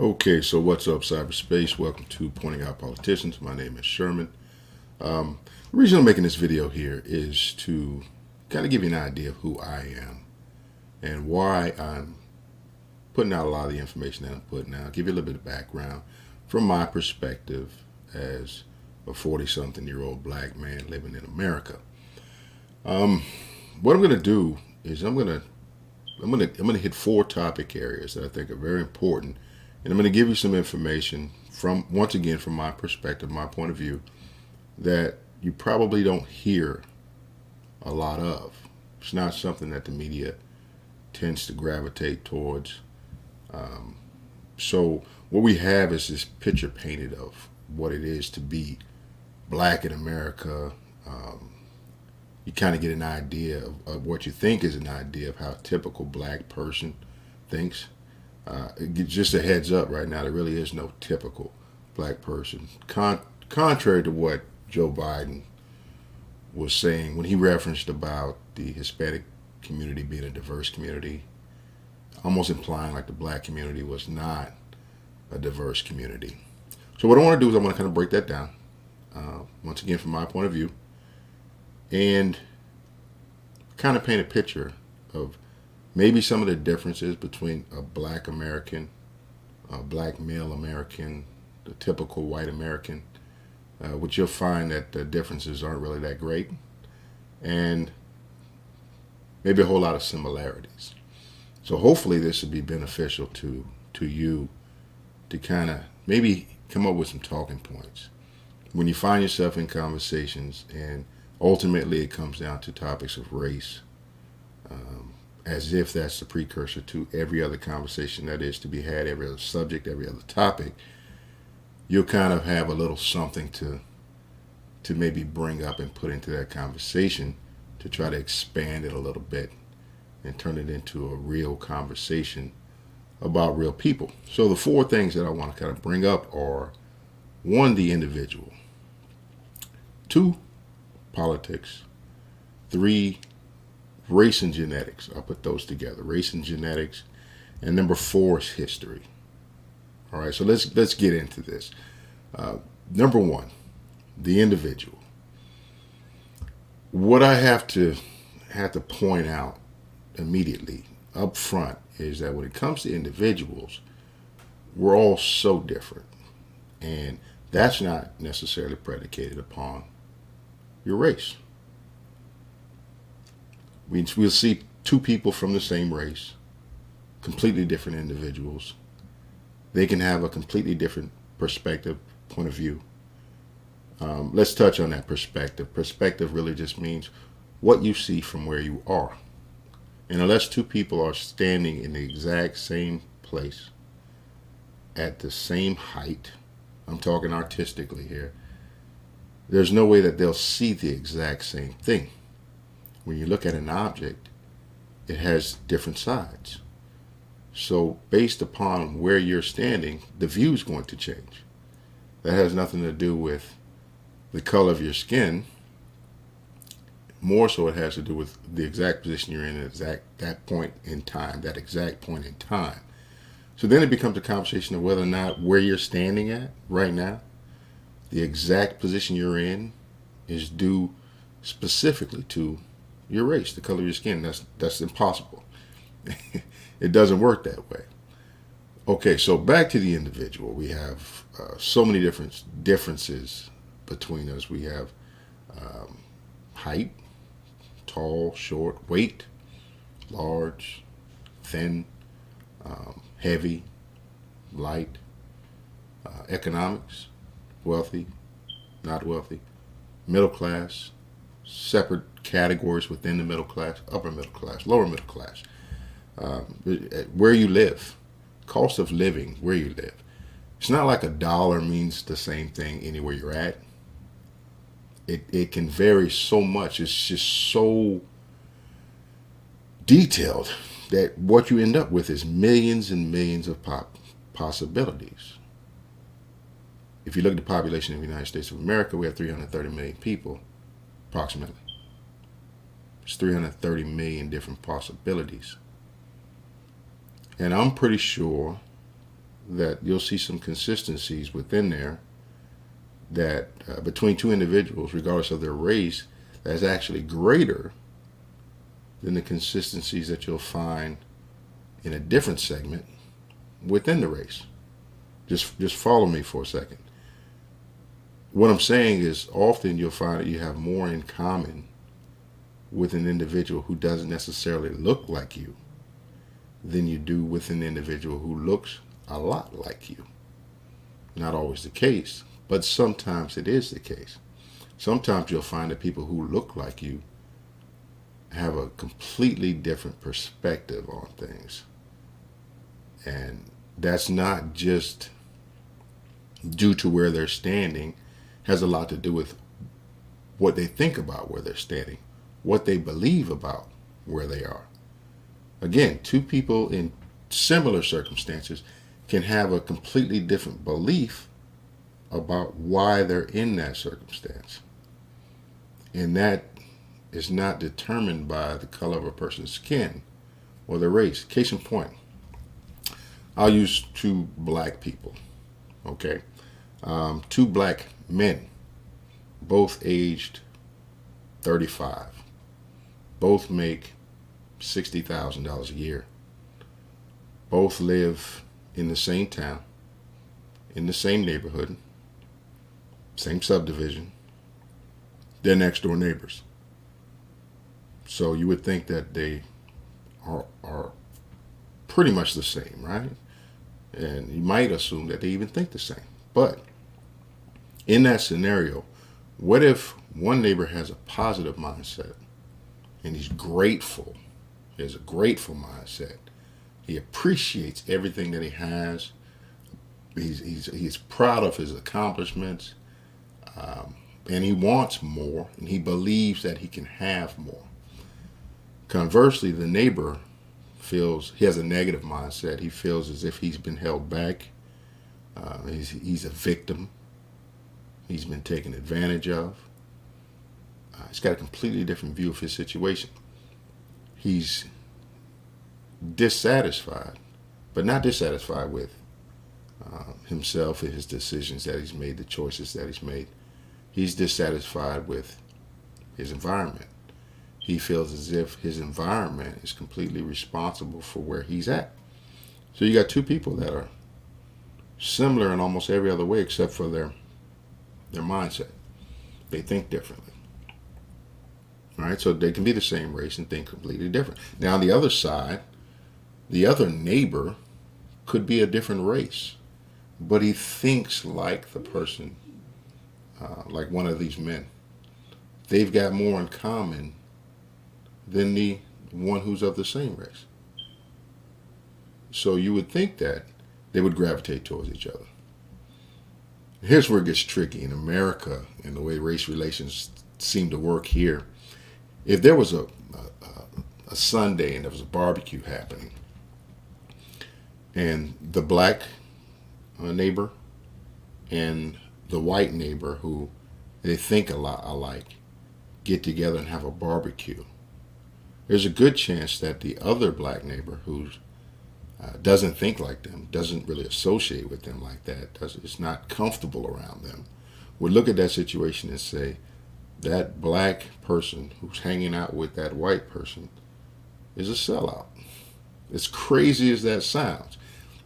Okay, so what's up, cyberspace? Welcome to Pointing Out Politicians. My name is Sherman. Um, the reason I'm making this video here is to kind of give you an idea of who I am and why I'm putting out a lot of the information that I'm putting out. Give you a little bit of background from my perspective as a 40-something year old black man living in America. Um, what I'm going to do is I'm going to I'm going to I'm going to hit four topic areas that I think are very important and I'm going to give you some information from, once again, from my perspective, my point of view, that you probably don't hear a lot of. It's not something that the media tends to gravitate towards. Um, so what we have is this picture painted of what it is to be black in America. Um, you kind of get an idea of, of, what you think is an idea of how a typical black person thinks. Uh, just a heads up right now, there really is no typical black person. Con contrary to what Joe Biden was saying when he referenced about the Hispanic community being a diverse community, almost implying like the black community was not a diverse community. So what I want to do is I want to kind of break that down, uh, once again from my point of view, and kind of paint a picture of maybe some of the differences between a black American, a black male American, the typical white American, uh, which you'll find that the differences aren't really that great, and maybe a whole lot of similarities. So hopefully this will be beneficial to to you to kind of maybe come up with some talking points when you find yourself in conversations and ultimately it comes down to topics of race, as if that's the precursor to every other conversation that is to be had, every other subject, every other topic, you'll kind of have a little something to to maybe bring up and put into that conversation to try to expand it a little bit and turn it into a real conversation about real people. So the four things that I want to kind of bring up are one, the individual, two, politics, three, race and genetics. I'll put those together. Race and genetics. And number four is history. All right, so let's let's get into this. Uh, number one, the individual. What I have to have to point out immediately up front is that when it comes to individuals, we're all so different, and that's not necessarily predicated upon your race we, we'll see two people from the same race, completely different individuals. They can have a completely different perspective, point of view. Um, let's touch on that perspective. Perspective really just means what you see from where you are. And unless two people are standing in the exact same place, at the same height, I'm talking artistically here, there's no way that they'll see the exact same thing when you look at an object, it has different sides. So based upon where you're standing, the view is going to change. That has nothing to do with the color of your skin. More so it has to do with the exact position you're in at exact that point in time, that exact point in time. So then it becomes a conversation of whether or not where you're standing at right now, the exact position you're in is due specifically to your race, the color of your skin. That's that's impossible. it doesn't work that way. Okay, so back to the individual. We have uh, so many different differences between us. We have um, height, tall, short, weight, large, thin, um, heavy, light, uh, economics, wealthy, not wealthy, middle class, separate categories within the middle class, upper middle class, lower middle class, um, where you live, cost of living, where you live. It's not like a dollar means the same thing anywhere you're at. It, it can vary so much. It's just so detailed that what you end up with is millions and millions of pop possibilities. If you look at the population of the United States of America, we have 330 million people, approximately. It's 330 million different possibilities. And I'm pretty sure that you'll see some consistencies within there that uh, between two individuals, regardless of their race, that's actually greater than the consistencies that you'll find in a different segment within the race. Just just follow me for a second. What I'm saying is often you'll find that you have more in common with an individual who doesn't necessarily look like you than you do with an individual who looks a lot like you. Not always the case, but sometimes it is the case. Sometimes you'll find that people who look like you have a completely different perspective on things. And that's not just due to where they're standing, has a lot to do with what they think about where they're standing, what they believe about where they are. Again, two people in similar circumstances can have a completely different belief about why they're in that circumstance. And that is not determined by the color of a person's skin or their race. Case in point, I'll use two black people, okay? Um, two black men, both aged 35, both make $60,000 a year, both live in the same town, in the same neighborhood, same subdivision. They're next door neighbors. So you would think that they are, are pretty much the same, right? And you might assume that they even think the same. But in that scenario, what if one neighbor has a positive mindset and he's grateful? He has a grateful mindset. He appreciates everything that he has. He's, he's, he's proud of his accomplishments. Um, and he wants more, and he believes that he can have more. Conversely, the neighbor feels he has a negative mindset. He feels as if he's been held back. Uh, he's, he's a victim. He's been taken advantage of. Uh, he's got a completely different view of his situation. He's dissatisfied, but not dissatisfied with uh, himself and his decisions that he's made, the choices that he's made. He's dissatisfied with his environment he feels as if his environment is completely responsible for where he's at. So you got two people that are similar in almost every other way except for their their mindset. They think differently. All right, so they can be the same race and think completely different. Now on the other side, the other neighbor could be a different race, but he thinks like the person, uh, like one of these men. They've got more in common than the one who's of the same race. So you would think that they would gravitate towards each other. Here's where it gets tricky in America and the way race relations seem to work here. If there was a, a, a Sunday and there was a barbecue happening, and the black uh, neighbor and the white neighbor who they think a lot alike get together and have a barbecue there's a good chance that the other black neighbor who uh, doesn't think like them, doesn't really associate with them like that, does, is not comfortable around them, would look at that situation and say, that black person who's hanging out with that white person is a sellout. As crazy as that sounds,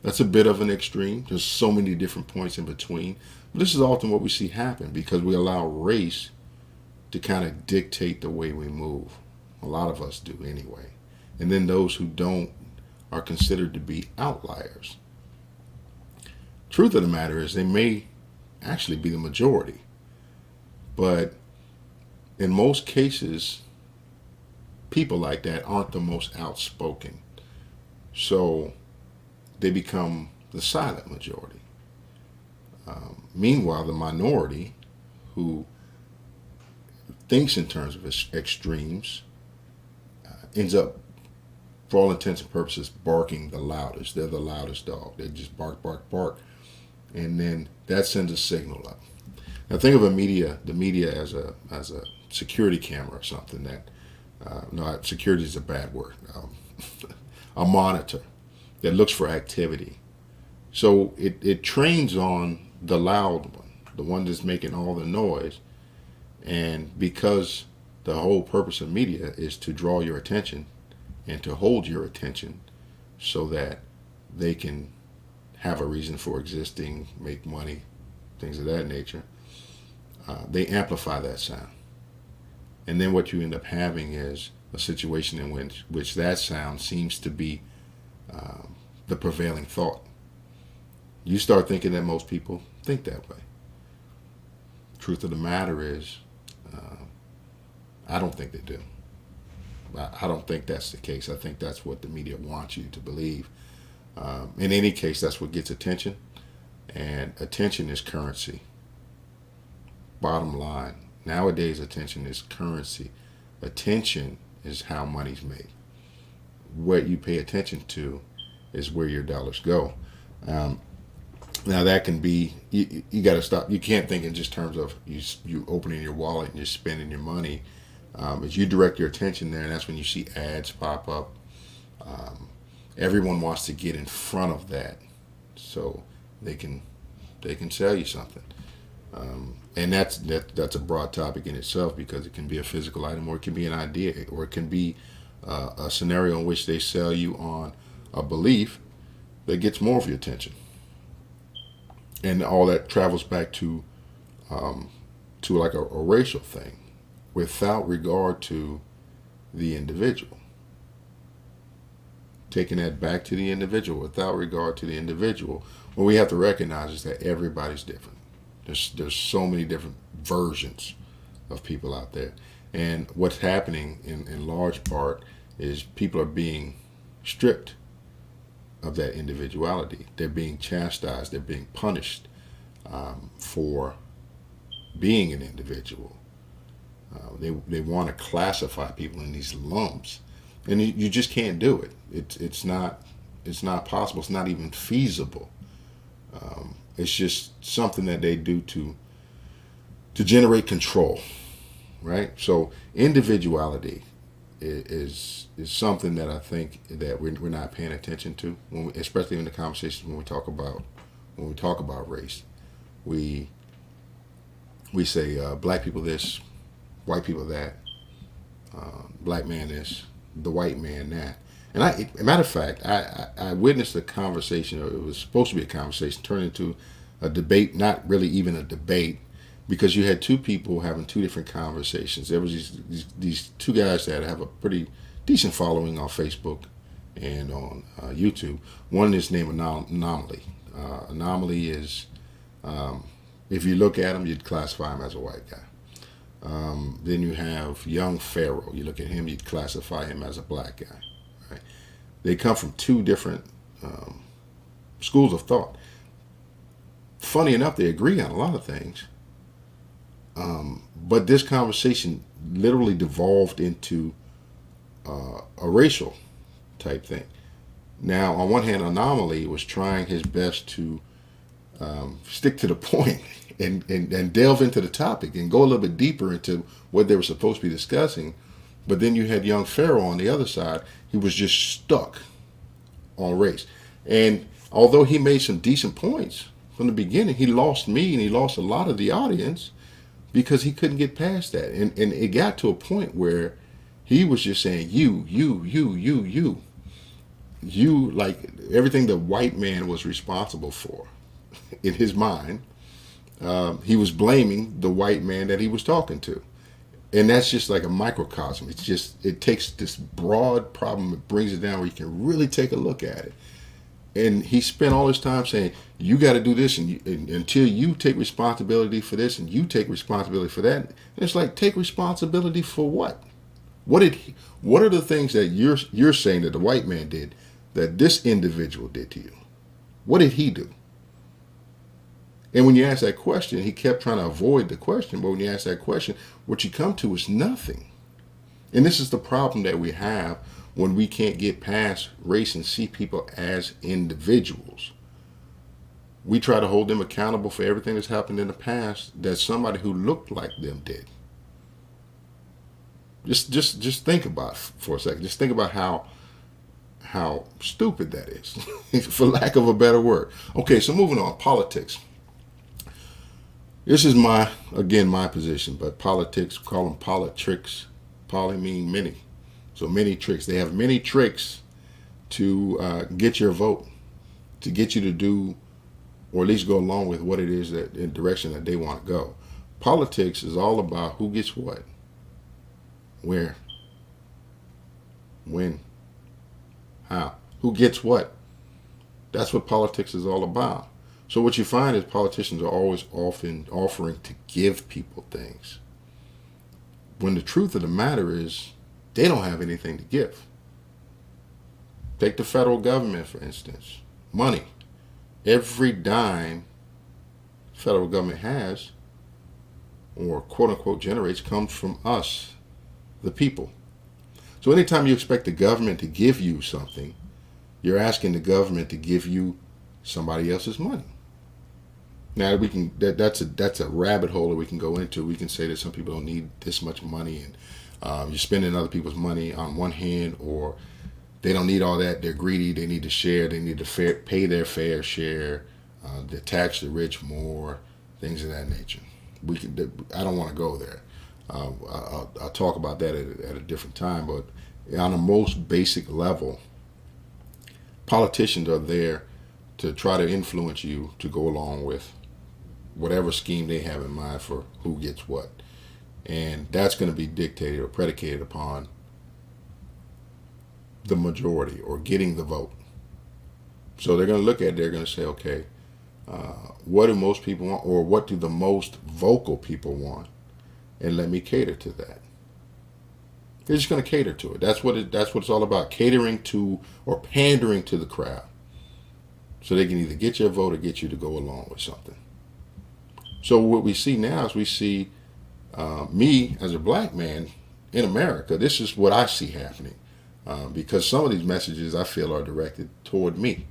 that's a bit of an extreme. There's so many different points in between. But this is often what we see happen because we allow race to kind of dictate the way we move. A lot of us do anyway. And then those who don't are considered to be outliers. Truth of the matter is they may actually be the majority. But in most cases, people like that aren't the most outspoken. So they become the silent majority. Um, meanwhile, the minority who thinks in terms of extremes ends up, for all intents and purposes, barking the loudest. They're the loudest dog. They just bark, bark, bark. And then that sends a signal up. Now think of a media, the media as a as a security camera or something that, uh, no, security is a bad word. Um, a monitor that looks for activity. So it, it trains on the loud one, the one that's making all the noise. And because the whole purpose of media is to draw your attention and to hold your attention so that they can have a reason for existing, make money, things of that nature, uh, they amplify that sound. And then what you end up having is a situation in which, which that sound seems to be uh, the prevailing thought. You start thinking that most people think that way. Truth of the matter is, uh, I don't think they do. I, don't think that's the case. I think that's what the media wants you to believe. Um, in any case, that's what gets attention, and attention is currency. Bottom line, nowadays attention is currency. Attention is how money's made. What you pay attention to is where your dollars go. Um, now that can be you, you got to stop. You can't think in just terms of you you opening your wallet and you're spending your money. Um, as you direct your attention there, and that's when you see ads pop up. Um, everyone wants to get in front of that, so they can they can sell you something. Um, and that's that that's a broad topic in itself because it can be a physical item or it can be an idea or it can be uh, a scenario in which they sell you on a belief that gets more of your attention. And all that travels back to um, to like a, a racial thing without regard to the individual. Taking that back to the individual without regard to the individual what we have to recognize is that everybody's different there's there's so many different versions of people out there and what's happening in, in large part is people are being stripped of that individuality. They're being chastised, they're being punished um, for being an individual. Uh, they, they want to classify people in these lumps, and you, you just can't do it. It's it's not it's not possible. It's not even feasible. Um, it's just something that they do to to generate control, right? So individuality is is something that I think that we're, we're not paying attention to, we, especially in the conversations when we talk about when we talk about race. We we say uh, black people this, white people that, uh, black man this, the white man that. And I, matter of fact, I, I, I witnessed a conversation. It was supposed to be a conversation, turned into a debate. Not really even a debate, because you had two people having two different conversations. There was these, these, these two guys that have a pretty decent following on Facebook and on uh, YouTube. One is named Anom- Anomaly. Uh, Anomaly is, um, if you look at him, you'd classify him as a white guy. Um, then you have Young Pharaoh. You look at him, you'd classify him as a black guy. They come from two different um, schools of thought. Funny enough, they agree on a lot of things um, but this conversation literally devolved into uh, a racial type thing. Now, on one hand, Anomaly was trying his best to um, stick to the point and, and, and delve into the topic and go a little bit deeper into what they were supposed to be discussing. But then you had young Pharaoh on the other side. He was just stuck on race. And although he made some decent points from the beginning, he lost me and he lost a lot of the audience because he couldn't get past that. And, and it got to a point where he was just saying, you, you, you, you, you. You, like everything the white man was responsible for in his mind, um, he was blaming the white man that he was talking to. And that's just like a microcosm. It's just, it takes this broad problem, it brings it down where you can really take a look at it. And he spent all his time saying you got to do this and, you, and, until you take responsibility for this and you take responsibility for that and it's like take responsibility for what? What did he, what are the things that you're you're saying that the white man did that this individual did to you? What did he do and when you ask that question he kept trying to avoid the question but when you ask that question what you come to is nothing and this is the problem that we have when we can't get past race and see people as individuals. We try to hold them accountable for everything that's happened in the past that somebody who looked like them did. Just just just think about for a second. Just think about how how stupid that is, for lack of a better word. Okay, so moving on, politics. This is my, again, my position, but politics, call them politricks. Poly mean many. So many tricks. They have many tricks to uh, get your vote, to get you to do, or at least go along with what it is that in direction that they want to go. Politics is all about who gets what, where, when, how, who gets what. That's what politics is all about. So what you find is politicians are always often offering to give people things. When the truth of the matter is they don't have anything to give. Take the federal government, for instance. Money. Every dime federal government has or quote unquote generates comes from us, the people. So anytime you expect the government to give you something, you're asking the government to give you somebody else's money. Now we can that that's a that's a rabbit hole that we can go into. We can say that some people don't need this much money and um, you're spending other people's money on one hand, or they don't need all that. They're greedy. They need to share. They need to fair, pay their fair share. Uh, they tax the rich more. Things of that nature. We can. I don't want to go there. Uh, I'll, I'll, talk about that at, at a different time. But on a most basic level, politicians are there to try to influence you to go along with whatever scheme they have in mind for who gets what. And that's going to be dictated or predicated upon the majority or getting the vote. So they're going to look at it, they're going to say, okay, uh, what do most people want or what do the most vocal people want? And let me cater to that. They're just going to cater to it. That's what it, that's what it's all about, catering to or pandering to the crowd. So they can either get your vote or get you to go along with something. So what we see now is we see uh, me as a black man in America, this is what I see happening. Uh, because some of these messages I feel are directed toward me.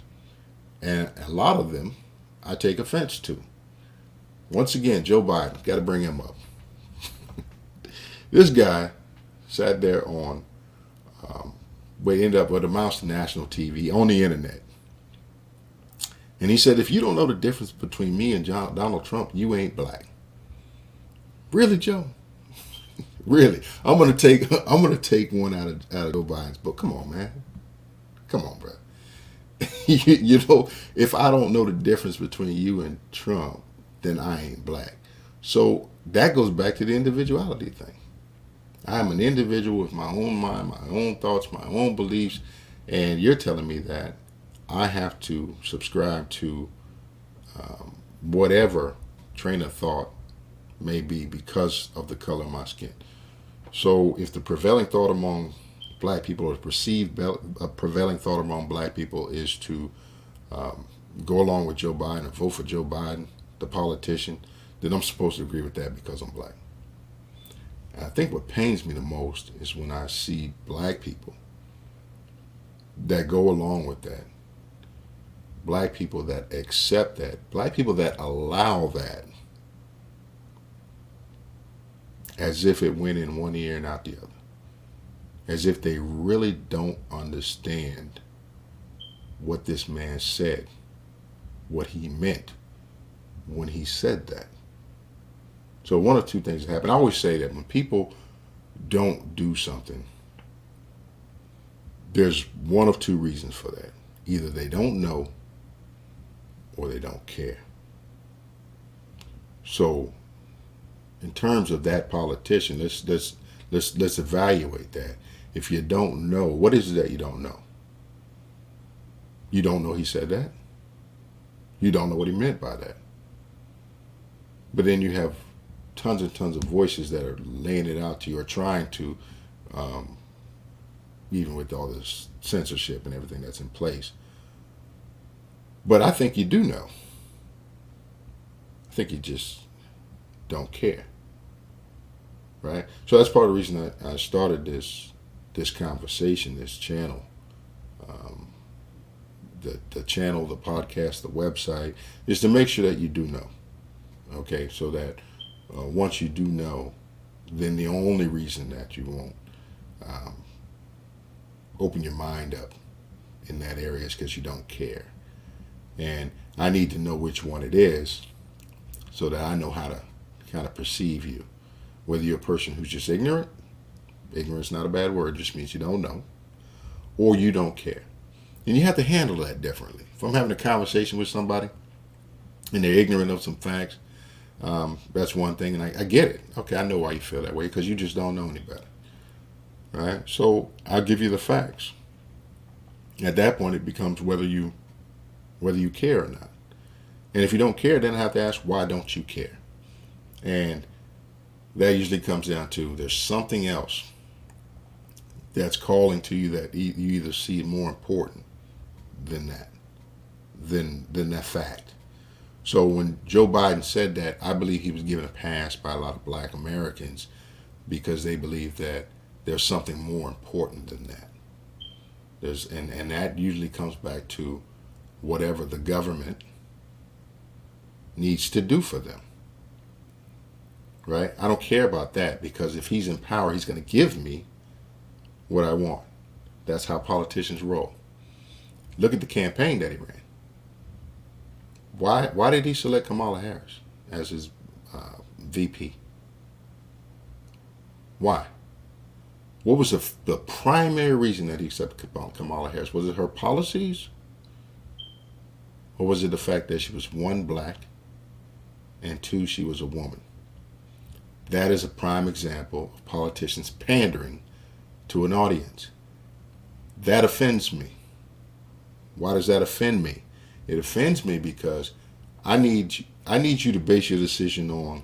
And a lot of them I take offense to. Once again, Joe Biden, got to bring him up. this guy sat there on, um, we ended up with a mouse national TV on the internet. And he said, if you don't know the difference between me and John, Donald Trump, you ain't black. Really, Joe? really? I'm gonna take I'm gonna take one out of out of Joe Biden's book. Come on, man. Come on, bro. you, you know, if I don't know the difference between you and Trump, then I ain't black. So that goes back to the individuality thing. I'm an individual with my own mind, my own thoughts, my own beliefs, and you're telling me that I have to subscribe to um, whatever train of thought may be because of the color of my skin. So if the prevailing thought among black people or perceived a prevailing thought among black people is to um, go along with Joe Biden and vote for Joe Biden, the politician, then I'm supposed to agree with that because I'm black. And I think what pains me the most is when I see black people that go along with that, black people that accept that, black people that allow that, as if it went in one ear and out the other. As if they really don't understand what this man said, what he meant when he said that. So one of two things happen. I always say that when people don't do something, there's one of two reasons for that. Either they don't know or they don't care. So in terms of that politician, let's let's let's let's evaluate that. If you don't know, what is it that you don't know? You don't know he said that. You don't know what he meant by that. But then you have tons and tons of voices that are laying it out to you or trying to, um, even with all this censorship and everything that's in place. But I think you do know. I think you just don't care right? So that's part of the reason I, I started this this conversation, this channel, um, the the channel, the podcast, the website, is to make sure that you do know. Okay, so that uh, once you do know, then the only reason that you won't um, open your mind up in that area is because you don't care. And I need to know which one it is so that I know how to kind of perceive you. Whether you're a person who's just ignorant, ignorance not a bad word, just means you don't know, or you don't care. And you have to handle that differently. If I'm having a conversation with somebody and they're ignorant of some facts, um, that's one thing, and I, I, get it. Okay, I know why you feel that way because you just don't know any better, right? So I'll give you the facts. At that point, it becomes whether you whether you care or not. And if you don't care, then I have to ask why don't you care? And that usually comes down to there's something else that's calling to you that you either see more important than that, than than that fact. So when Joe Biden said that, I believe he was given a pass by a lot of black Americans because they believe that there's something more important than that. There's and, and that usually comes back to whatever the government needs to do for them. Right? I don't care about that because if he's in power, he's going to give me what I want. That's how politicians roll. Look at the campaign that he ran. Why, why did he select Kamala Harris as his uh, VP? Why? What was the, the primary reason that he accepted Kamala Harris? Was it her policies? Or was it the fact that she was one, black, and two, she was a woman? That is a prime example of politicians pandering to an audience. That offends me. Why does that offend me? It offends me because I need I need you to base your decision on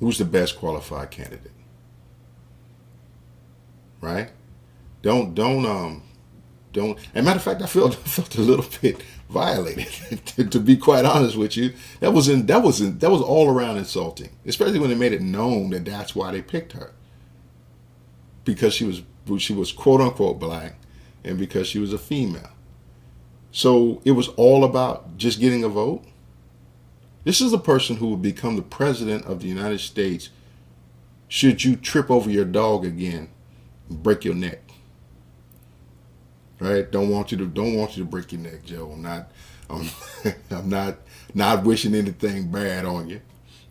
who's the best qualified candidate. Right? Don't don't um don't. And matter of fact, I felt felt a little bit violated. to, to, be quite honest with you, that was in that was in, that was all around insulting, especially when they made it known that that's why they picked her because she was she was quote unquote black, and because she was a female. So it was all about just getting a vote. This is a person who would become the president of the United States should you trip over your dog again and break your neck. Right? Don't want you to don't want you to break your neck, Joe. I'm not I'm, I'm not not wishing anything bad on you.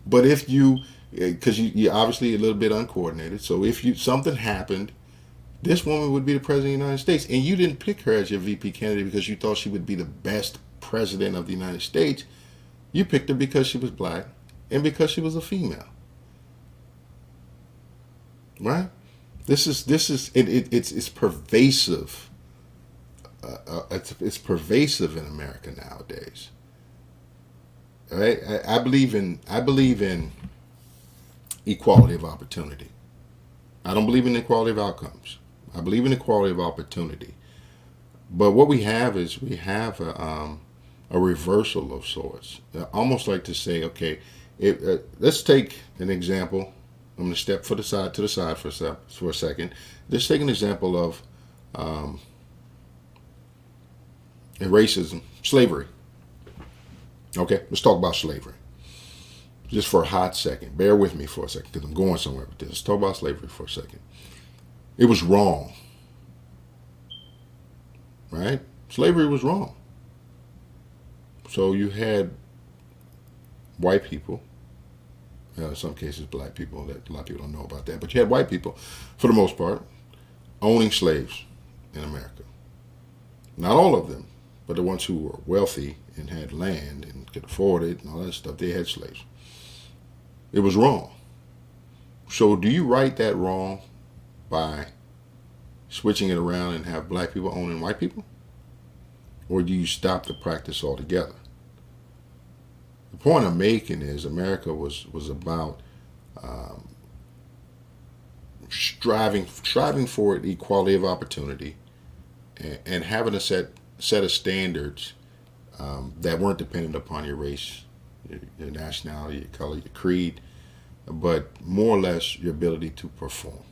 But if you eh, because you, you're obviously a little bit uncoordinated. So if you something happened this woman would be the president of the United States. And you didn't pick her as your VP candidate because you thought she would be the best president of the United States. You picked her because she was black and because she was a female. Right? This is this is it, it it's it's pervasive. Uh, uh, it's, it's pervasive in America nowadays. Right? I, I believe in I believe in equality of opportunity. I don't believe in equality of outcomes. I believe in equality of opportunity. But what we have is we have a, um, a reversal of sorts. I almost like to say, okay, it, uh, let's take an example. I'm going to step for the side to the side for a, for a second. Let's take an example of um, racism, slavery. Okay, let's talk about slavery. Just for a hot second. Bear with me for a second because I'm going somewhere with this. Let's talk about slavery for a second. It was wrong. Right? Slavery was wrong. So you had white people, uh, in some cases black people, that a lot of people don't know about that, but you had white people, for the most part, owning slaves in America. Not all of them, but the ones who were wealthy and had land and could afford it and all that stuff, they had slaves. It was wrong. So do you right that wrong by switching it around and have black people owning white people? Or do you stop the practice altogether? The point I'm making is America was, was about um, striving striving for equality of opportunity and, and, having a set set of standards um, that weren't dependent upon your race, your, your nationality, your color, your creed, but more or less your ability to perform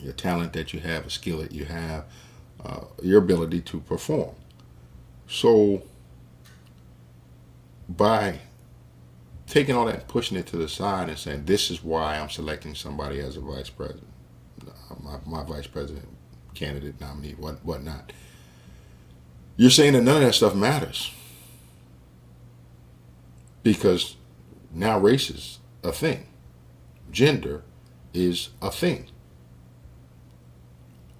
your talent that you have, a skill that you have, uh, your ability to perform. So by taking all that and pushing it to the side and saying, this is why I'm selecting somebody as a vice president, uh, my, my vice president candidate, nominee, what whatnot. You're saying that none of that stuff matters because now race is a thing, gender is a thing.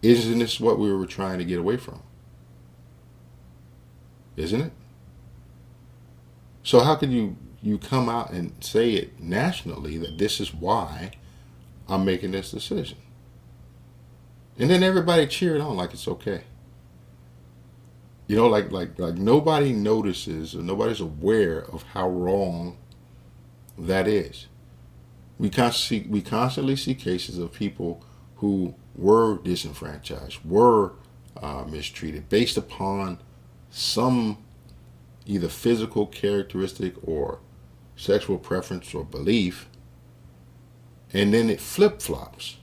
Isn't this what we were trying to get away from? Isn't it? So how can you you come out and say it nationally that this is why I'm making this decision? And then everybody cheered on like it's okay. You know, like like like nobody notices or nobody's aware of how wrong that is. We constantly we constantly see cases of people who were disenfranchised, were uh, mistreated based upon some either physical characteristic or sexual preference or belief, and then it flip flops.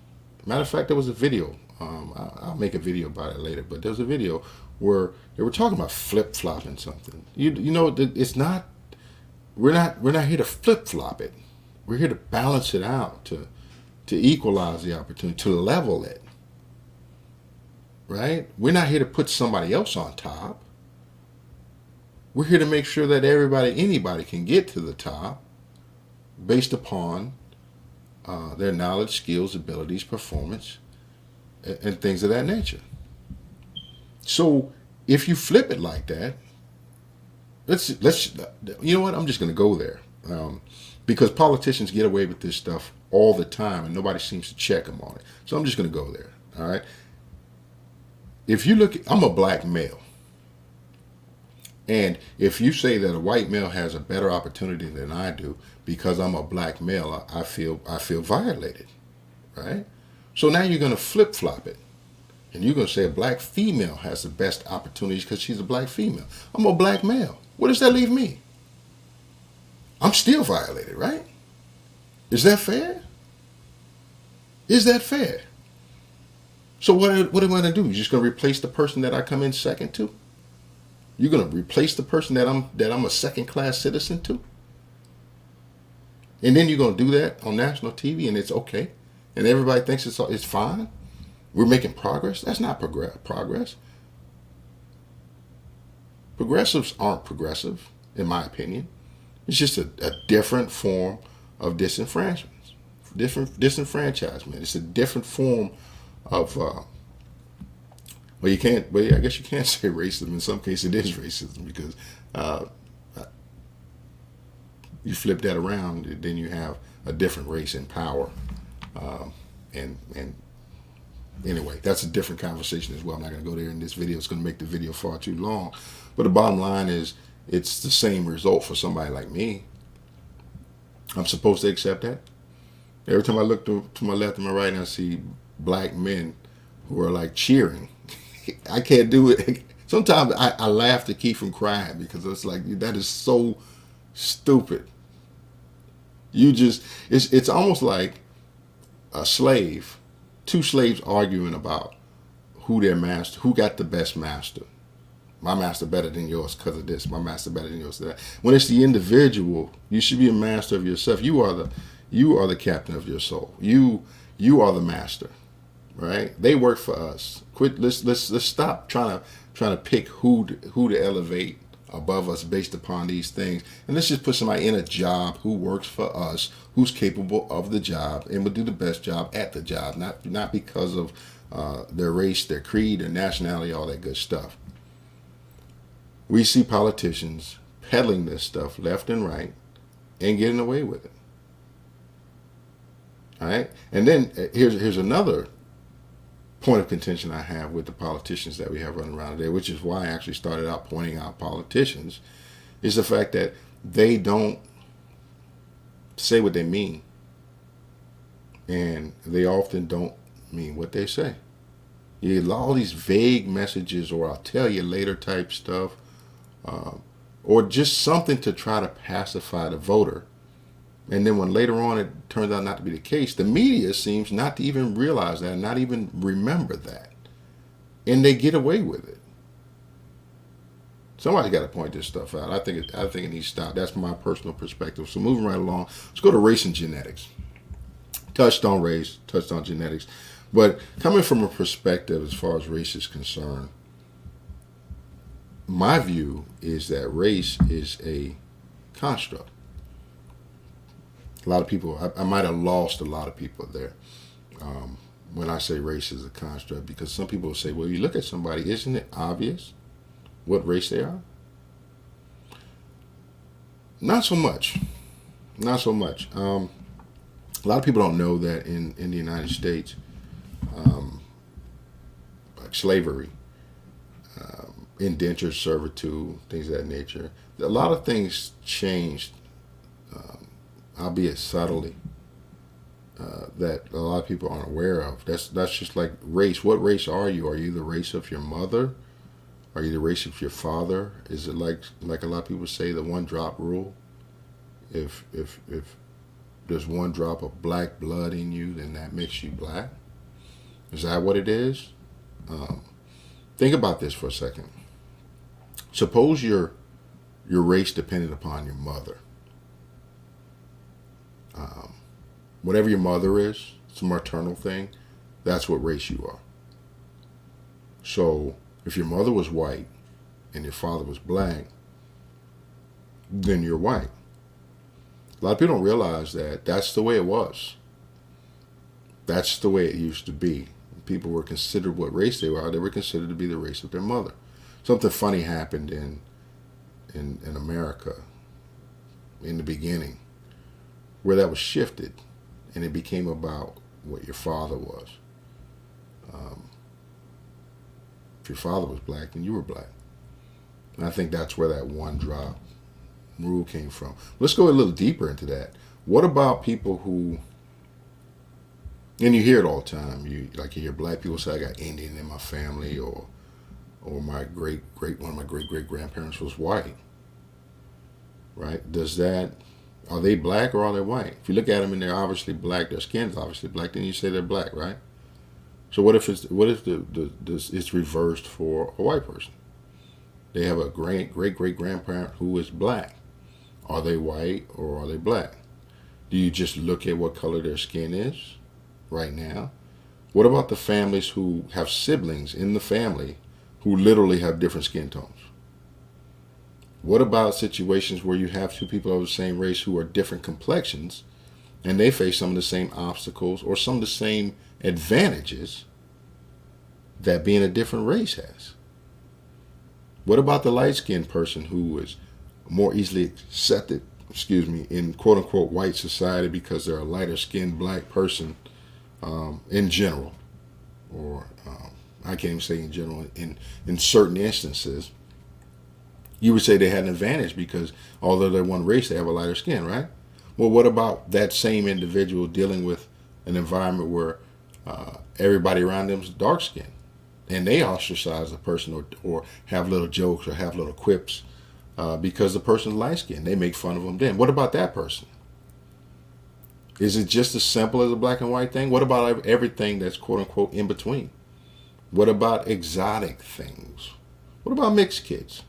Matter of fact, there was a video. Um, I, will make a video about it later, but there was a video where they were talking about flip flopping something. You you know it's not. We're not we're not here to flip flop it. We're here to balance it out to to equalize the opportunity to level it. Right? We're not here to put somebody else on top. We're here to make sure that everybody, anybody can get to the top based upon uh, their knowledge, skills, abilities, performance, and, and things of that nature. So if you flip it like that, let's let's you know what I'm just going to go there um, because politicians get away with this stuff all the time and nobody seems to check them on it. So I'm just going to go there. All right. If you look, I'm a black male. And if you say that a white male has a better opportunity than I do because I'm a black male, I feel I feel violated, right? So now you're going to flip flop it, and you're going to say a black female has the best opportunities because she's a black female. I'm a black male. Where does that leave me? I'm still violated, right? Is that fair? Is that fair? So what, what am I going to do? You're just going to replace the person that I come in second to? You're going to replace the person that I'm that I'm a second class citizen to? And then you're going to do that on national TV and it's okay. And everybody thinks it's it's fine. We're making progress. That's not progress. Progress. Progressives aren't progressive, in my opinion. It's just a, a different form of disenfranchisement. Different disenfranchisement. It's a different form of uh, well, you can't. Well, I guess you can't say racism. In some cases, it is racism because uh, you flip that around, then you have a different race in power. Um, and and anyway, that's a different conversation as well. I'm not going to go there in this video. It's going to make the video far too long. But the bottom line is, it's the same result for somebody like me. I'm supposed to accept that. Every time I look to, to my left and my right and I see black men who are like cheering I can't do it. Sometimes I, I laugh to keep from crying because it's like that is so stupid. You just it's it's almost like a slave, two slaves arguing about who their master, who got the best master. My master better than yours because of this. My master better than yours. That. When it's the individual, you should be a master of yourself. You are the you are the captain of your soul. You you are the master right? They work for us. Quit. Let's let's let's stop trying to trying to pick who to, who to elevate above us based upon these things, and let's just put somebody in a job who works for us, who's capable of the job, and will do the best job at the job, not not because of uh, their race, their creed, their nationality, all that good stuff. We see politicians peddling this stuff left and right and getting away with it. All right, and then uh, here's here's another point of contention I have with the politicians that we have running around today, which is why I actually started out pointing out politicians, is the fact that they don't say what they mean. And they often don't mean what they say. You get all these vague messages, or I'll tell you later type stuff, uh, or just something to try to pacify the voter and then when later on it turns out not to be the case, the media seems not to even realize that, not even remember that. And they get away with it. Somebody's got to point this stuff out. I think it, I think it needs to stop. That's my personal perspective. So moving right along, let's go to race and genetics. Touched on race, touched on genetics. But coming from a perspective as far as race is concerned, my view is that race is a construct. A lot of people, I, I might have lost a lot of people there um, when I say race is a construct because some people say, well, you look at somebody, isn't it obvious what race they are? Not so much. Not so much. Um, a lot of people don't know that in, in the United States, um, like slavery, um, indentured servitude, things of that nature, a lot of things changed, um, albeit subtly, uh, that a lot of people aren't aware of. That's that's just like race. What race are you? Are you the race of your mother? Are you the race of your father? Is it like like a lot of people say the one drop rule? If if if there's one drop of black blood in you, then that makes you black. Is that what it is? Um, think about this for a second. Suppose your your race depended upon your mother. Um, whatever your mother is, it's a maternal thing. That's what race you are. So if your mother was white and your father was black, then you're white. A lot of people don't realize that that's the way it was. That's the way it used to be. People were considered what race they were. They were considered to be the race of their mother. Something funny happened in in, in America in the beginning where that was shifted and it became about what your father was. Um, if your father was black, then you were black. And I think that's where that one drop rule came from. Let's go a little deeper into that. What about people who, and you hear it all the time. You like you hear black people say, "I got Indian in my family," or, or my great great one of my great great grandparents was white. Right? Does that are they black or are they white? If you look at them and they're obviously black, their skin's obviously black, then you say they're black, right? So what if it's what if the, the this it's reversed for a white person? They have a great great great grandparent who is black. Are they white or are they black? Do you just look at what color their skin is right now? What about the families who have siblings in the family who literally have different skin tones? What about situations where you have two people of the same race who are different complexions and they face some of the same obstacles or some of the same advantages that being a different race has. What about the light skinned person who is more easily accepted, excuse me, in quote unquote white society because they're a lighter skinned black person um, in general? Or um, I can't even say in general, in, in certain instances, you would say they had an advantage because although they're one race, they have a lighter skin, right? Well, what about that same individual dealing with an environment where uh, everybody around them is dark skinned and they ostracize the person or, or have little jokes or have little quips uh, because the person's light skinned. They make fun of them then. What about that person? Is it just as simple as a black and white thing? What about everything that's quote unquote in between? What about exotic things? What about mixed kids?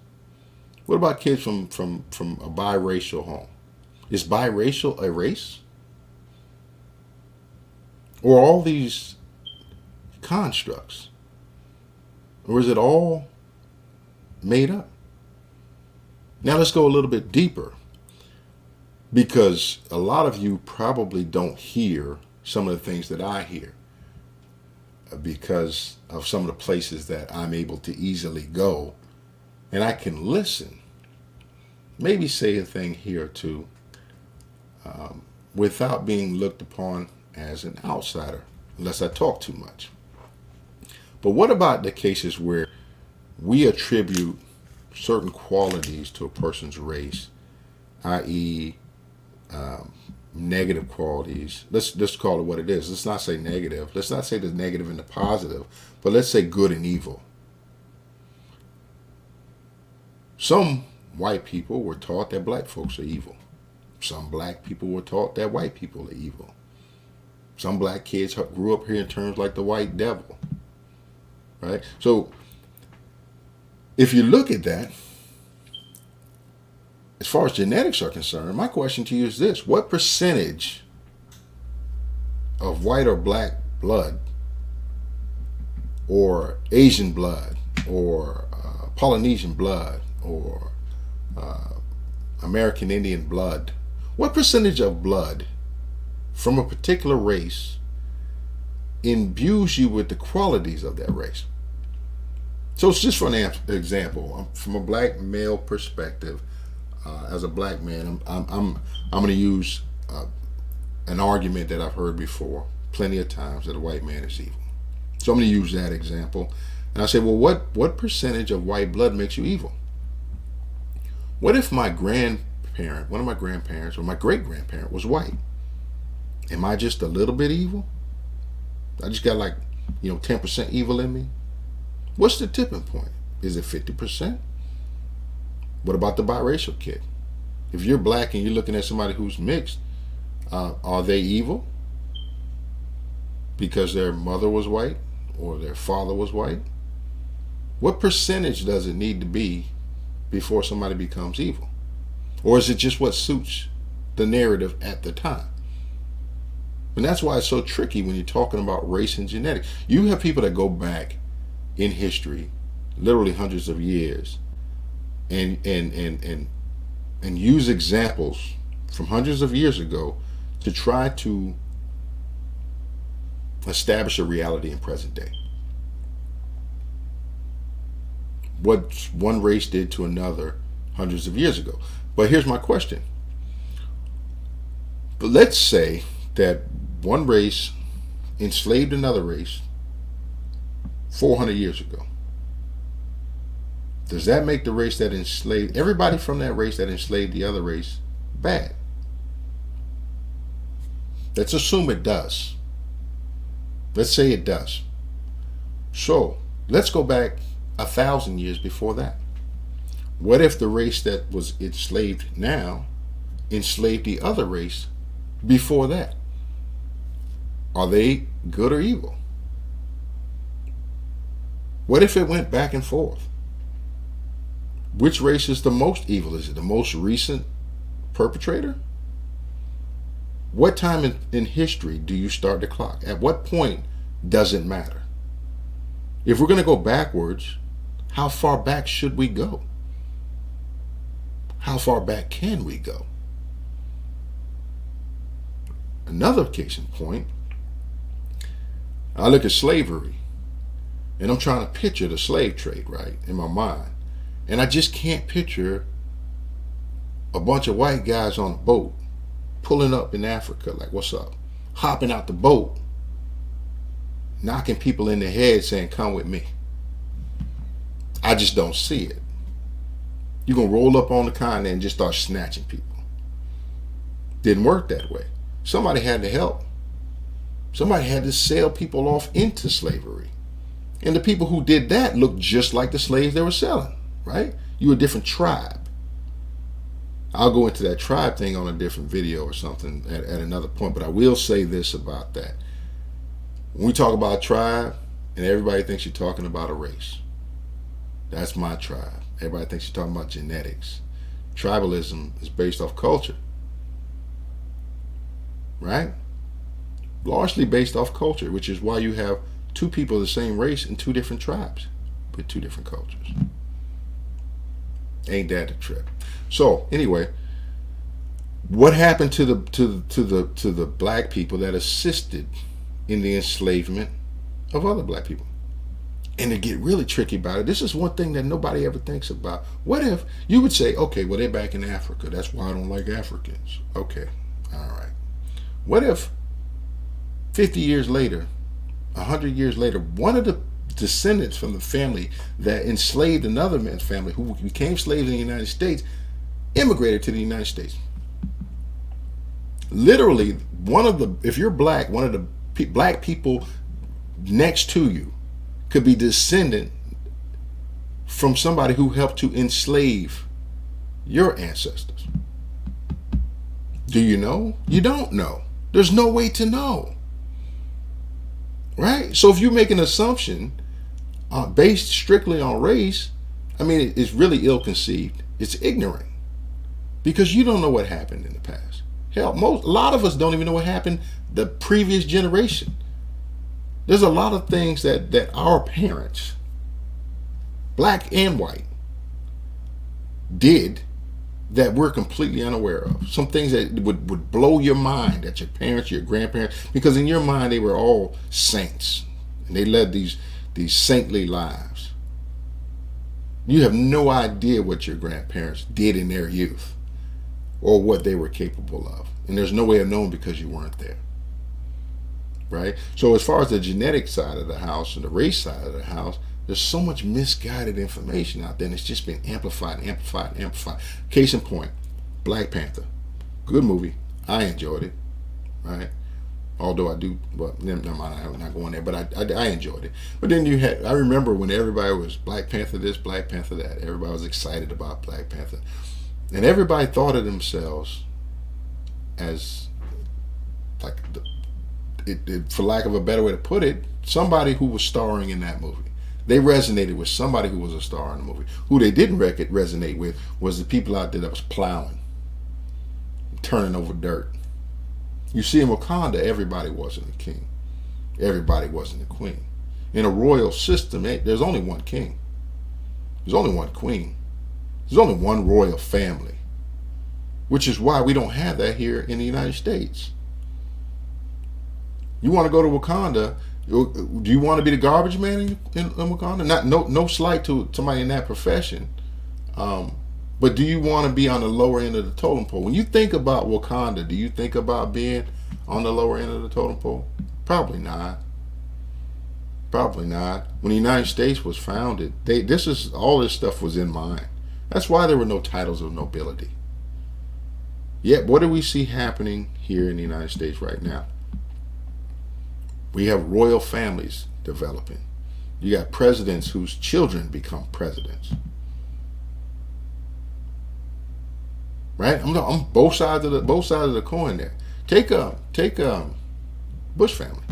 What about kids from, from, from a biracial home? Is biracial a race? Or all these constructs? Or is it all made up? Now let's go a little bit deeper because a lot of you probably don't hear some of the things that I hear uh, because of some of the places that I'm able to easily go and I can listen. Maybe say a thing here or two um, without being looked upon as an outsider unless I talk too much. But what about the cases where we attribute certain qualities to a person's race, i.e., um, negative qualities. Let's just call it what it is. Let's not say negative. Let's not say the negative and the positive, but let's say good and evil. Some white people were taught that black folks are evil. Some black people were taught that white people are evil. Some black kids grew up hearing terms like the white devil. Right? So if you look at that, as far as genetics are concerned, my question to you is this what percentage of white or black blood or Asian blood, or uh, Polynesian blood, or uh, American Indian blood, what percentage of blood from a particular race imbues you with the qualities of that race? So it's just for an example, from a black male perspective, uh, as a black man, I'm I'm I'm, I'm going to use uh, an argument that I've heard before plenty of times that a white man is evil. So I'm going to use that example, and I say, well, what what percentage of white blood makes you evil? What if my grandparent, one of my grandparents, or my great grandparent was white? Am I just a little bit evil? I just got like, you know, 10% evil in me? What's the tipping point? Is it 50%? What about the biracial kid? If you're black and you're looking at somebody who's mixed, uh, are they evil? Because their mother was white or their father was white? What percentage does it need to be before somebody becomes evil? Or is it just what suits the narrative at the time? And that's why it's so tricky when you're talking about race and genetics. You have people that go back in history, literally hundreds of years, and and and and and use examples from hundreds of years ago to try to establish a reality in present day. What one race did to another hundreds of years ago. But here's my question. But let's say that one race enslaved another race 400 years ago. Does that make the race that enslaved everybody from that race that enslaved the other race bad? Let's assume it does. Let's say it does. So let's go back a thousand years before that. What if the race that was enslaved now enslaved the other race before that? Are they good or evil? What if it went back and forth? Which race is the most evil? Is it the most recent perpetrator? What time in, in history do you start the clock? At what point does it matter? If we're going to go backwards, how far back should we go? How far back can we go? Another case in point, I look at slavery and I'm trying to picture the slave trade, right, in my mind. And I just can't picture a bunch of white guys on a boat pulling up in Africa, like, what's up? Hopping out the boat, knocking people in the head saying, come with me. I just don't see it. You're going to roll up on the continent and just start snatching people. Didn't work that way. Somebody had to help. Somebody had to sell people off into slavery. And the people who did that looked just like the slaves they were selling, right? You were a different tribe. I'll go into that tribe thing on a different video or something at, at another point, but I will say this about that. When we talk about tribe, and everybody thinks you're talking about a race, that's my tribe. Everybody thinks you're talking about genetics. Tribalism is based off culture, right? Largely based off culture, which is why you have two people of the same race in two different tribes with two different cultures. Ain't that a trip? So anyway, what happened to the to the, to the to the black people that assisted in the enslavement of other black people? And to get really tricky about it, this is one thing that nobody ever thinks about. What if you would say, okay, well they're back in Africa. That's why I don't like Africans. Okay, all right. What if 50 years later 100 years later, one of the descendants from the family that enslaved another man's family who became slaves in the United States immigrated to the United States. Literally, one of the, if you're black, one of the pe black people next to you could be descendant from somebody who helped to enslave your ancestors. Do you know? You don't know. There's no way to know. Right? So if you make an assumption uh, based strictly on race, I mean, it's really ill conceived. It's ignorant because you don't know what happened in the past. Hell, most a lot of us don't even know what happened the previous generation. There's a lot of things that, that our parents, black and white, did that we're completely unaware of. Some things that would, would blow your mind that your parents, your grandparents, because in your mind they were all saints. And they led these these saintly lives. You have no idea what your grandparents did in their youth or what they were capable of. And there's no way of knowing because you weren't there. Right? So as far as the genetic side of the house and the race side of the house, there's so much misguided information out there, and it's just been amplified, amplified, amplified. Case in point, Black Panther, good movie. I enjoyed it, right? Although I do, well, never mind, I'm not going there, but I, I, I, enjoyed it. But then you had, I remember when everybody was Black Panther this, Black Panther that. Everybody was excited about Black Panther. And everybody thought of themselves as, like, the, it, it, for lack of a better way to put it, somebody who was starring in that movie. They resonated with somebody who was a star in the movie. Who they didn't resonate with was the people out there that was plowing, turning over dirt. You see, in Wakanda, everybody wasn't a king. Everybody wasn't a queen. In a royal system, eh, there's only one king. There's only one queen. There's only one royal family. Which is why we don't have that here in the United States. You want to go to Wakanda, do you want to be the garbage man in, in, in Wakanda? Not no no slight to somebody in that profession, um, but do you want to be on the lower end of the totem pole? When you think about Wakanda, do you think about being on the lower end of the totem pole? Probably not. Probably not. When the United States was founded, they this is all this stuff was in mind. That's why there were no titles of nobility. Yet, what do we see happening here in the United States right now? We have royal families developing. You got presidents whose children become presidents. Right? I'm, I'm both sides of the both sides of the coin there. Take a um, take a um, Bush family.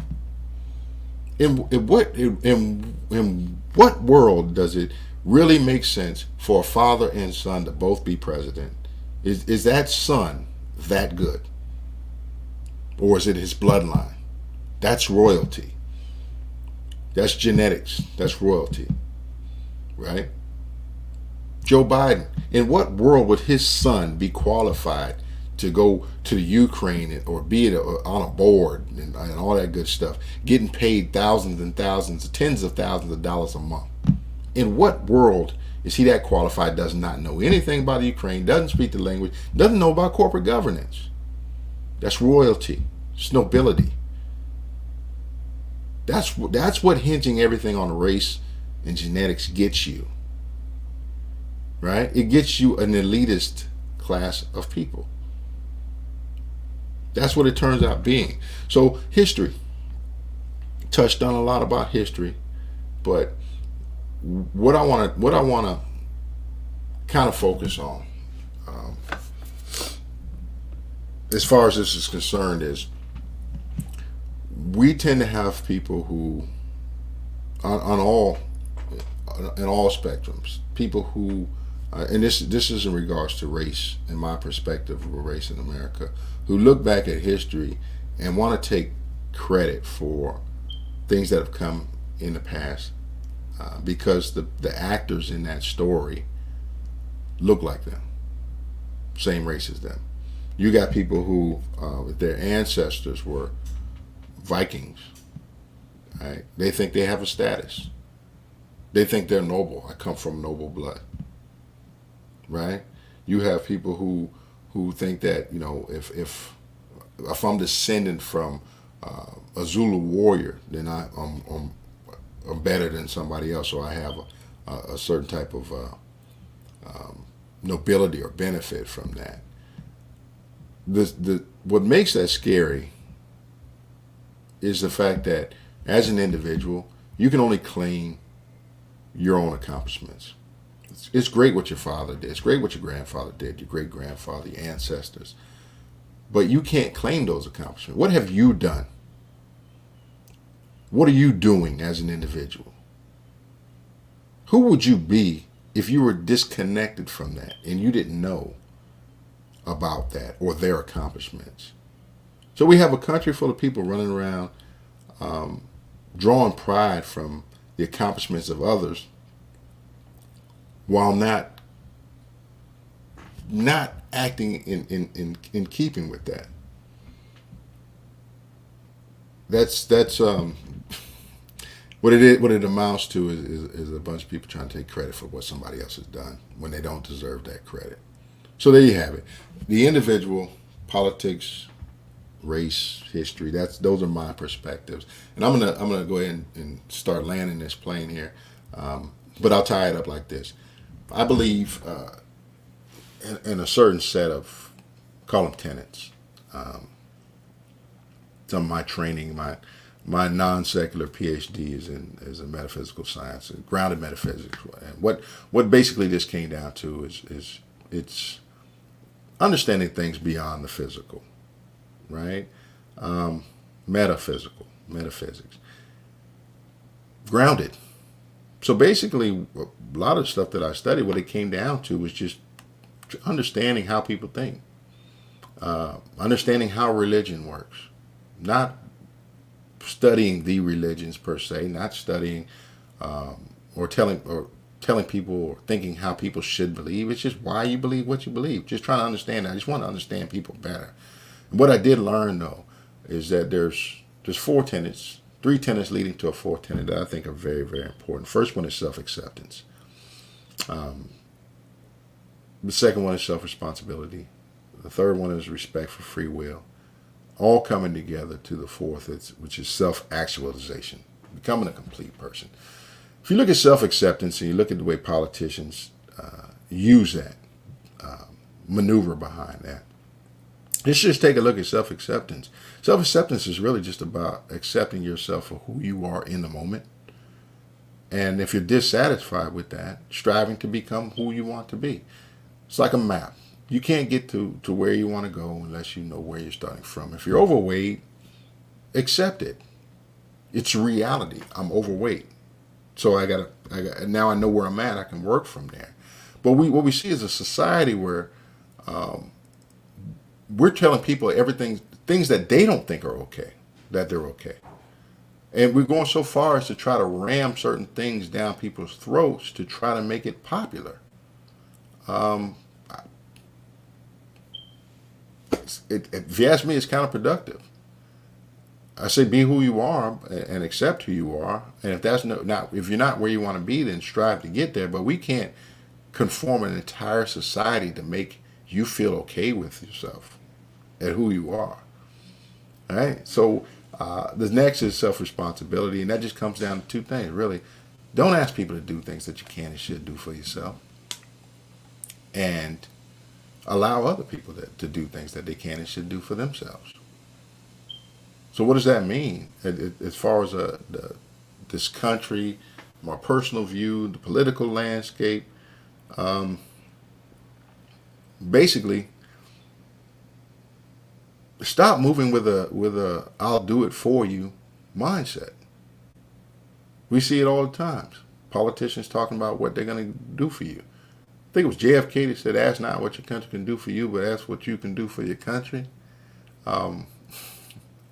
In, in what in, in what world does it really make sense for a father and son to both be president? Is is that son that good? Or is it his bloodline? That's royalty. That's genetics. That's royalty. Right? Joe Biden, in what world would his son be qualified to go to the Ukraine or be uh, on a board and, and, all that good stuff, getting paid thousands and thousands, tens of thousands of dollars a month? In what world is he that qualified, does not know anything about the Ukraine, doesn't speak the language, doesn't know about corporate governance? That's royalty. It's nobility. That's that's what hinging everything on race and genetics gets you. Right? It gets you an elitist class of people. That's what it turns out being. So history touched on a lot about history, but what I want to what I want to kind of focus on, um, as far as this is concerned, is we tend to have people who, on, on all, in all spectrums, people who, uh, and this this is in regards to race, in my perspective of race in America, who look back at history and want to take credit for things that have come in the past, uh, because the the actors in that story look like them, same race as them. You got people who uh, their ancestors were Vikings. Right? They think they have a status. They think they're noble. I come from noble blood. Right? You have people who who think that you know if if if I'm descended from uh, a Zulu warrior, then I, am I'm, I'm better than somebody else, or I have a, a certain type of uh, um, nobility or benefit from that. The the what makes that scary is the fact that as an individual, you can only claim your own accomplishments. It's, it's great what your father did. It's great what your grandfather did, your great grandfather, your ancestors. But you can't claim those accomplishments. What have you done? What are you doing as an individual? Who would you be if you were disconnected from that and you didn't know about that or their accomplishments? So we have a country full of people running around um, drawing pride from the accomplishments of others while not not acting in, in, in, in keeping with that. That's that's um what it is, what it amounts to is, is, is, a bunch of people trying to take credit for what somebody else has done when they don't deserve that credit. So there you have it. The individual, politics, race, history. That's those are my perspectives, and I'm gonna I'm gonna go ahead and, and start landing this plane here. Um, but I'll tie it up like this. I believe uh, in, in, a certain set of call them tenets. Um, some of my training, my my non-secular PhD is in is in metaphysical science, and grounded metaphysics. And what what basically this came down to is is it's understanding things beyond the physical, right? Um, metaphysical, metaphysics, grounded. So basically, a lot of stuff that I studied, what it came down to was just understanding how people think, uh, understanding how religion works, not studying the religions per se, not studying um, or telling or telling people or thinking how people should believe. It's just why you believe what you believe. Just trying to understand. I just want to understand people better. What I did learn though is that there's there's four tenets, three tenets leading to a fourth tenet that I think are very very important. First one is self acceptance. Um, the second one is self responsibility. The third one is respect for free will all coming together to the fourth, which is self actualization, becoming a complete person. If you look at self acceptance and you look at the way politicians uh, use that, uh, maneuver behind that, let's just take a look at self acceptance. Self acceptance is really just about accepting yourself for who you are in the moment. And if you're dissatisfied with that, striving to become who you want to be. It's like a map you can't get to, to where you want to go unless you know where you're starting from. If you're overweight, accept it. It's reality. I'm overweight. So I gotta, I got now I know where I'm at. I can work from there. But we what we see is a society where um, we're telling people everything, things that they don't think are okay, that they're okay. And we're going so far as to try to ram certain things down people's throats to try to make it popular. Um, it, if you ask me, it's counterproductive. I say be who you are and accept who you are. And if that's no, not if you're not where you want to be, then strive to get there. But we can't conform an entire society to make you feel okay with yourself and who you are. All right. So uh, the next is self responsibility, and that just comes down to two things really. Don't ask people to do things that you can and should do for yourself. And allow other people to, to do things that they can and should do for themselves. So what does that mean as far as uh, the, this country, my personal view, the political landscape? Um, basically, stop moving with a with a "I'll do it for you" mindset. We see it all the times. Politicians talking about what they're going to do for you. I think it was JFK that said, "Ask not what your country can do for you, but ask what you can do for your country." Um,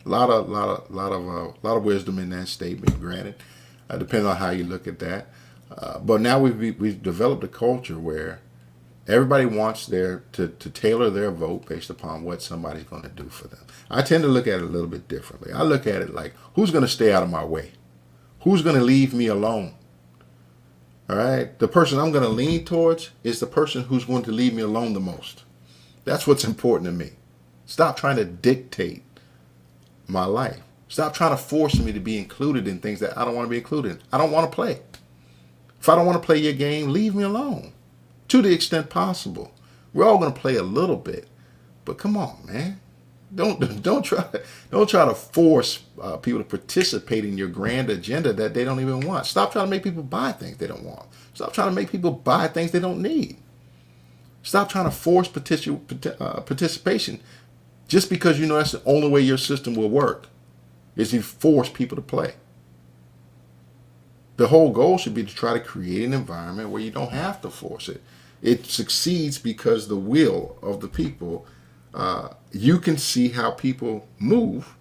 a lot of, lot of, lot of, uh, lot of wisdom in that statement. Granted, uh, depending on how you look at that. Uh, but now we've we've developed a culture where everybody wants their to, to tailor their vote based upon what somebody's going to do for them. I tend to look at it a little bit differently. I look at it like, who's going to stay out of my way? Who's going to leave me alone? All right. The person I'm going to lean towards is the person who's going to leave me alone the most. That's what's important to me. Stop trying to dictate my life. Stop trying to force me to be included in things that I don't want to be included in. I don't want to play. If I don't want to play your game, leave me alone to the extent possible. We're all going to play a little bit, but come on, man. Don't don't try don't try to force uh, people to participate in your grand agenda that they don't even want. Stop trying to make people buy things they don't want. Stop trying to make people buy things they don't need. Stop trying to force uh, participation just because you know that's the only way your system will work. Is you force people to play. The whole goal should be to try to create an environment where you don't have to force it. It succeeds because the will of the people uh, you can see how people move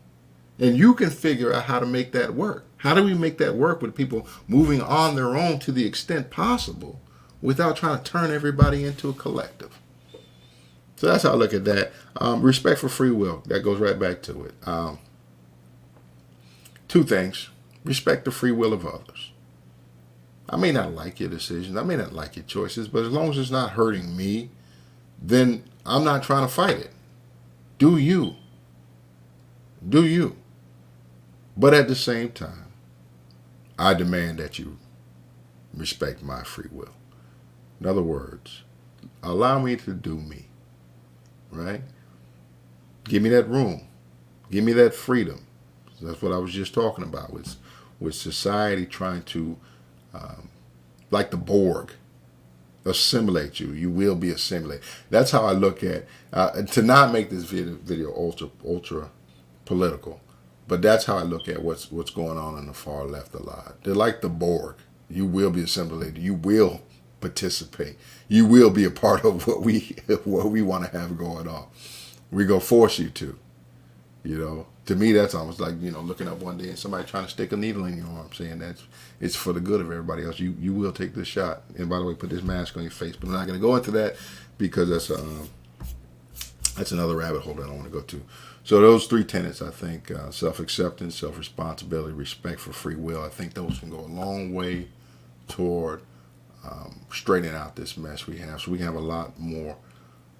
and you can figure out how to make that work. How do we make that work with people moving on their own to the extent possible without trying to turn everybody into a collective? So that's how I look at that. Um, respect for free will. That goes right back to it. Um, two things respect the free will of others. I may not like your decisions, I may not like your choices, but as long as it's not hurting me, then I'm not trying to fight it. Do you? Do you? But at the same time, I demand that you respect my free will. In other words, allow me to do me, right? Give me that room. Give me that freedom. That's what I was just talking about with, with society trying to, um, like the Borg, assimilate you. You will be assimilated. That's how I look at uh, to not make this video, video ultra ultra political, but that's how I look at what's what's going on in the far left a lot. They're like the Borg. You will be assimilated. You will participate. You will be a part of what we what we want to have going on. We're gonna force you to. You know, to me that's almost like you know looking up one day and somebody trying to stick a needle in your arm, saying that's it's for the good of everybody else. You you will take this shot. And by the way, put this mask on your face. But I'm not gonna go into that because that's um that's another rabbit hole that I don't want to go to. So those three tenets, I think, uh, self-acceptance, self-responsibility, respect for free will. I think those can go a long way toward um, straightening out this mess we have. So we have a lot more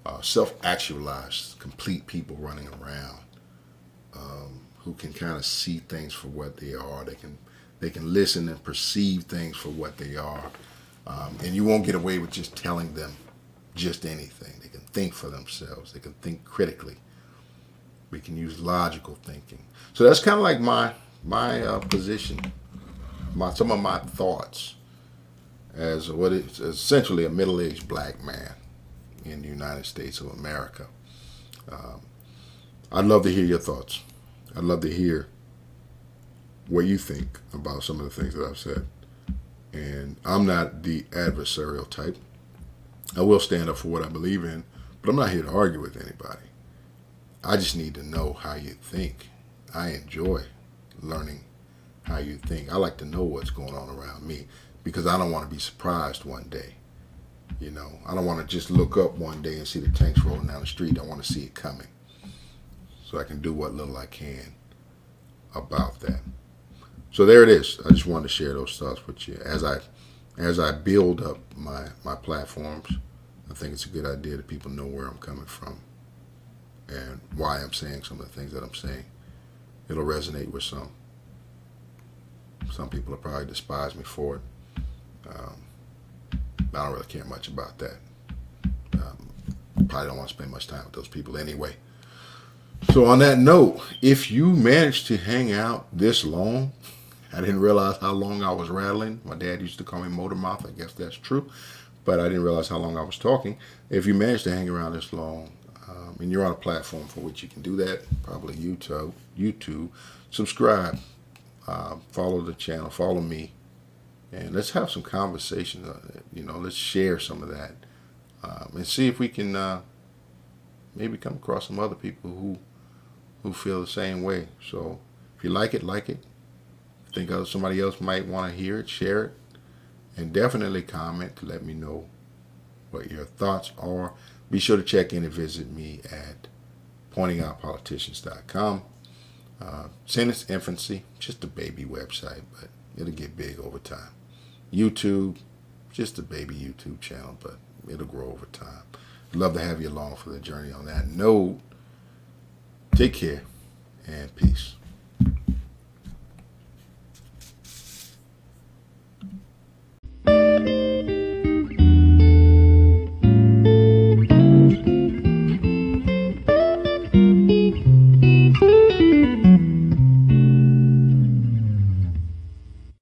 uh, self-actualized, complete people running around um, who can kind of see things for what they are. They can they can listen and perceive things for what they are, um, and you won't get away with just telling them just anything. They can think for themselves. They can think critically. We can use logical thinking. So that's kind of like my my uh, position, my some of my thoughts as what is essentially a middle-aged black man in the United States of America. Um, I'd love to hear your thoughts. I'd love to hear what you think about some of the things that I've said. And I'm not the adversarial type. I will stand up for what I believe in, but I'm not here to argue with anybody. I just need to know how you think. I enjoy learning how you think. I like to know what's going on around me because I don't want to be surprised one day. You know, I don't want to just look up one day and see the tanks rolling down the street. I want to see it coming so I can do what little I can about that. So there it is. I just wanted to share those thoughts with you as I as I build up my my platforms. I think it's a good idea that people know where I'm coming from and why I'm saying some of the things that I'm saying. It'll resonate with some. Some people will probably despise me for it. Um, I don't really care much about that. Um, probably don't want to spend much time with those people anyway. So on that note, if you managed to hang out this long, I didn't realize how long I was rattling. My dad used to call me motor mouth. I guess that's true. But I didn't realize how long I was talking. If you managed to hang around this long, um, and you're on a platform for which you can do that, probably YouTube, YouTube, subscribe, uh, follow the channel, follow me, and let's have some conversations. You know, let's share some of that, um, and see if we can uh, maybe come across some other people who who feel the same way. So if you like it, like it. Think of somebody else might want to hear it, share it, and definitely comment to let me know what your thoughts are. Be sure to check in and visit me at pointingoutpoliticians.com. Uh, its infancy, just a baby website, but it'll get big over time. YouTube, just a baby YouTube channel, but it'll grow over time. Love to have you along for the journey on that note. Take care and peace.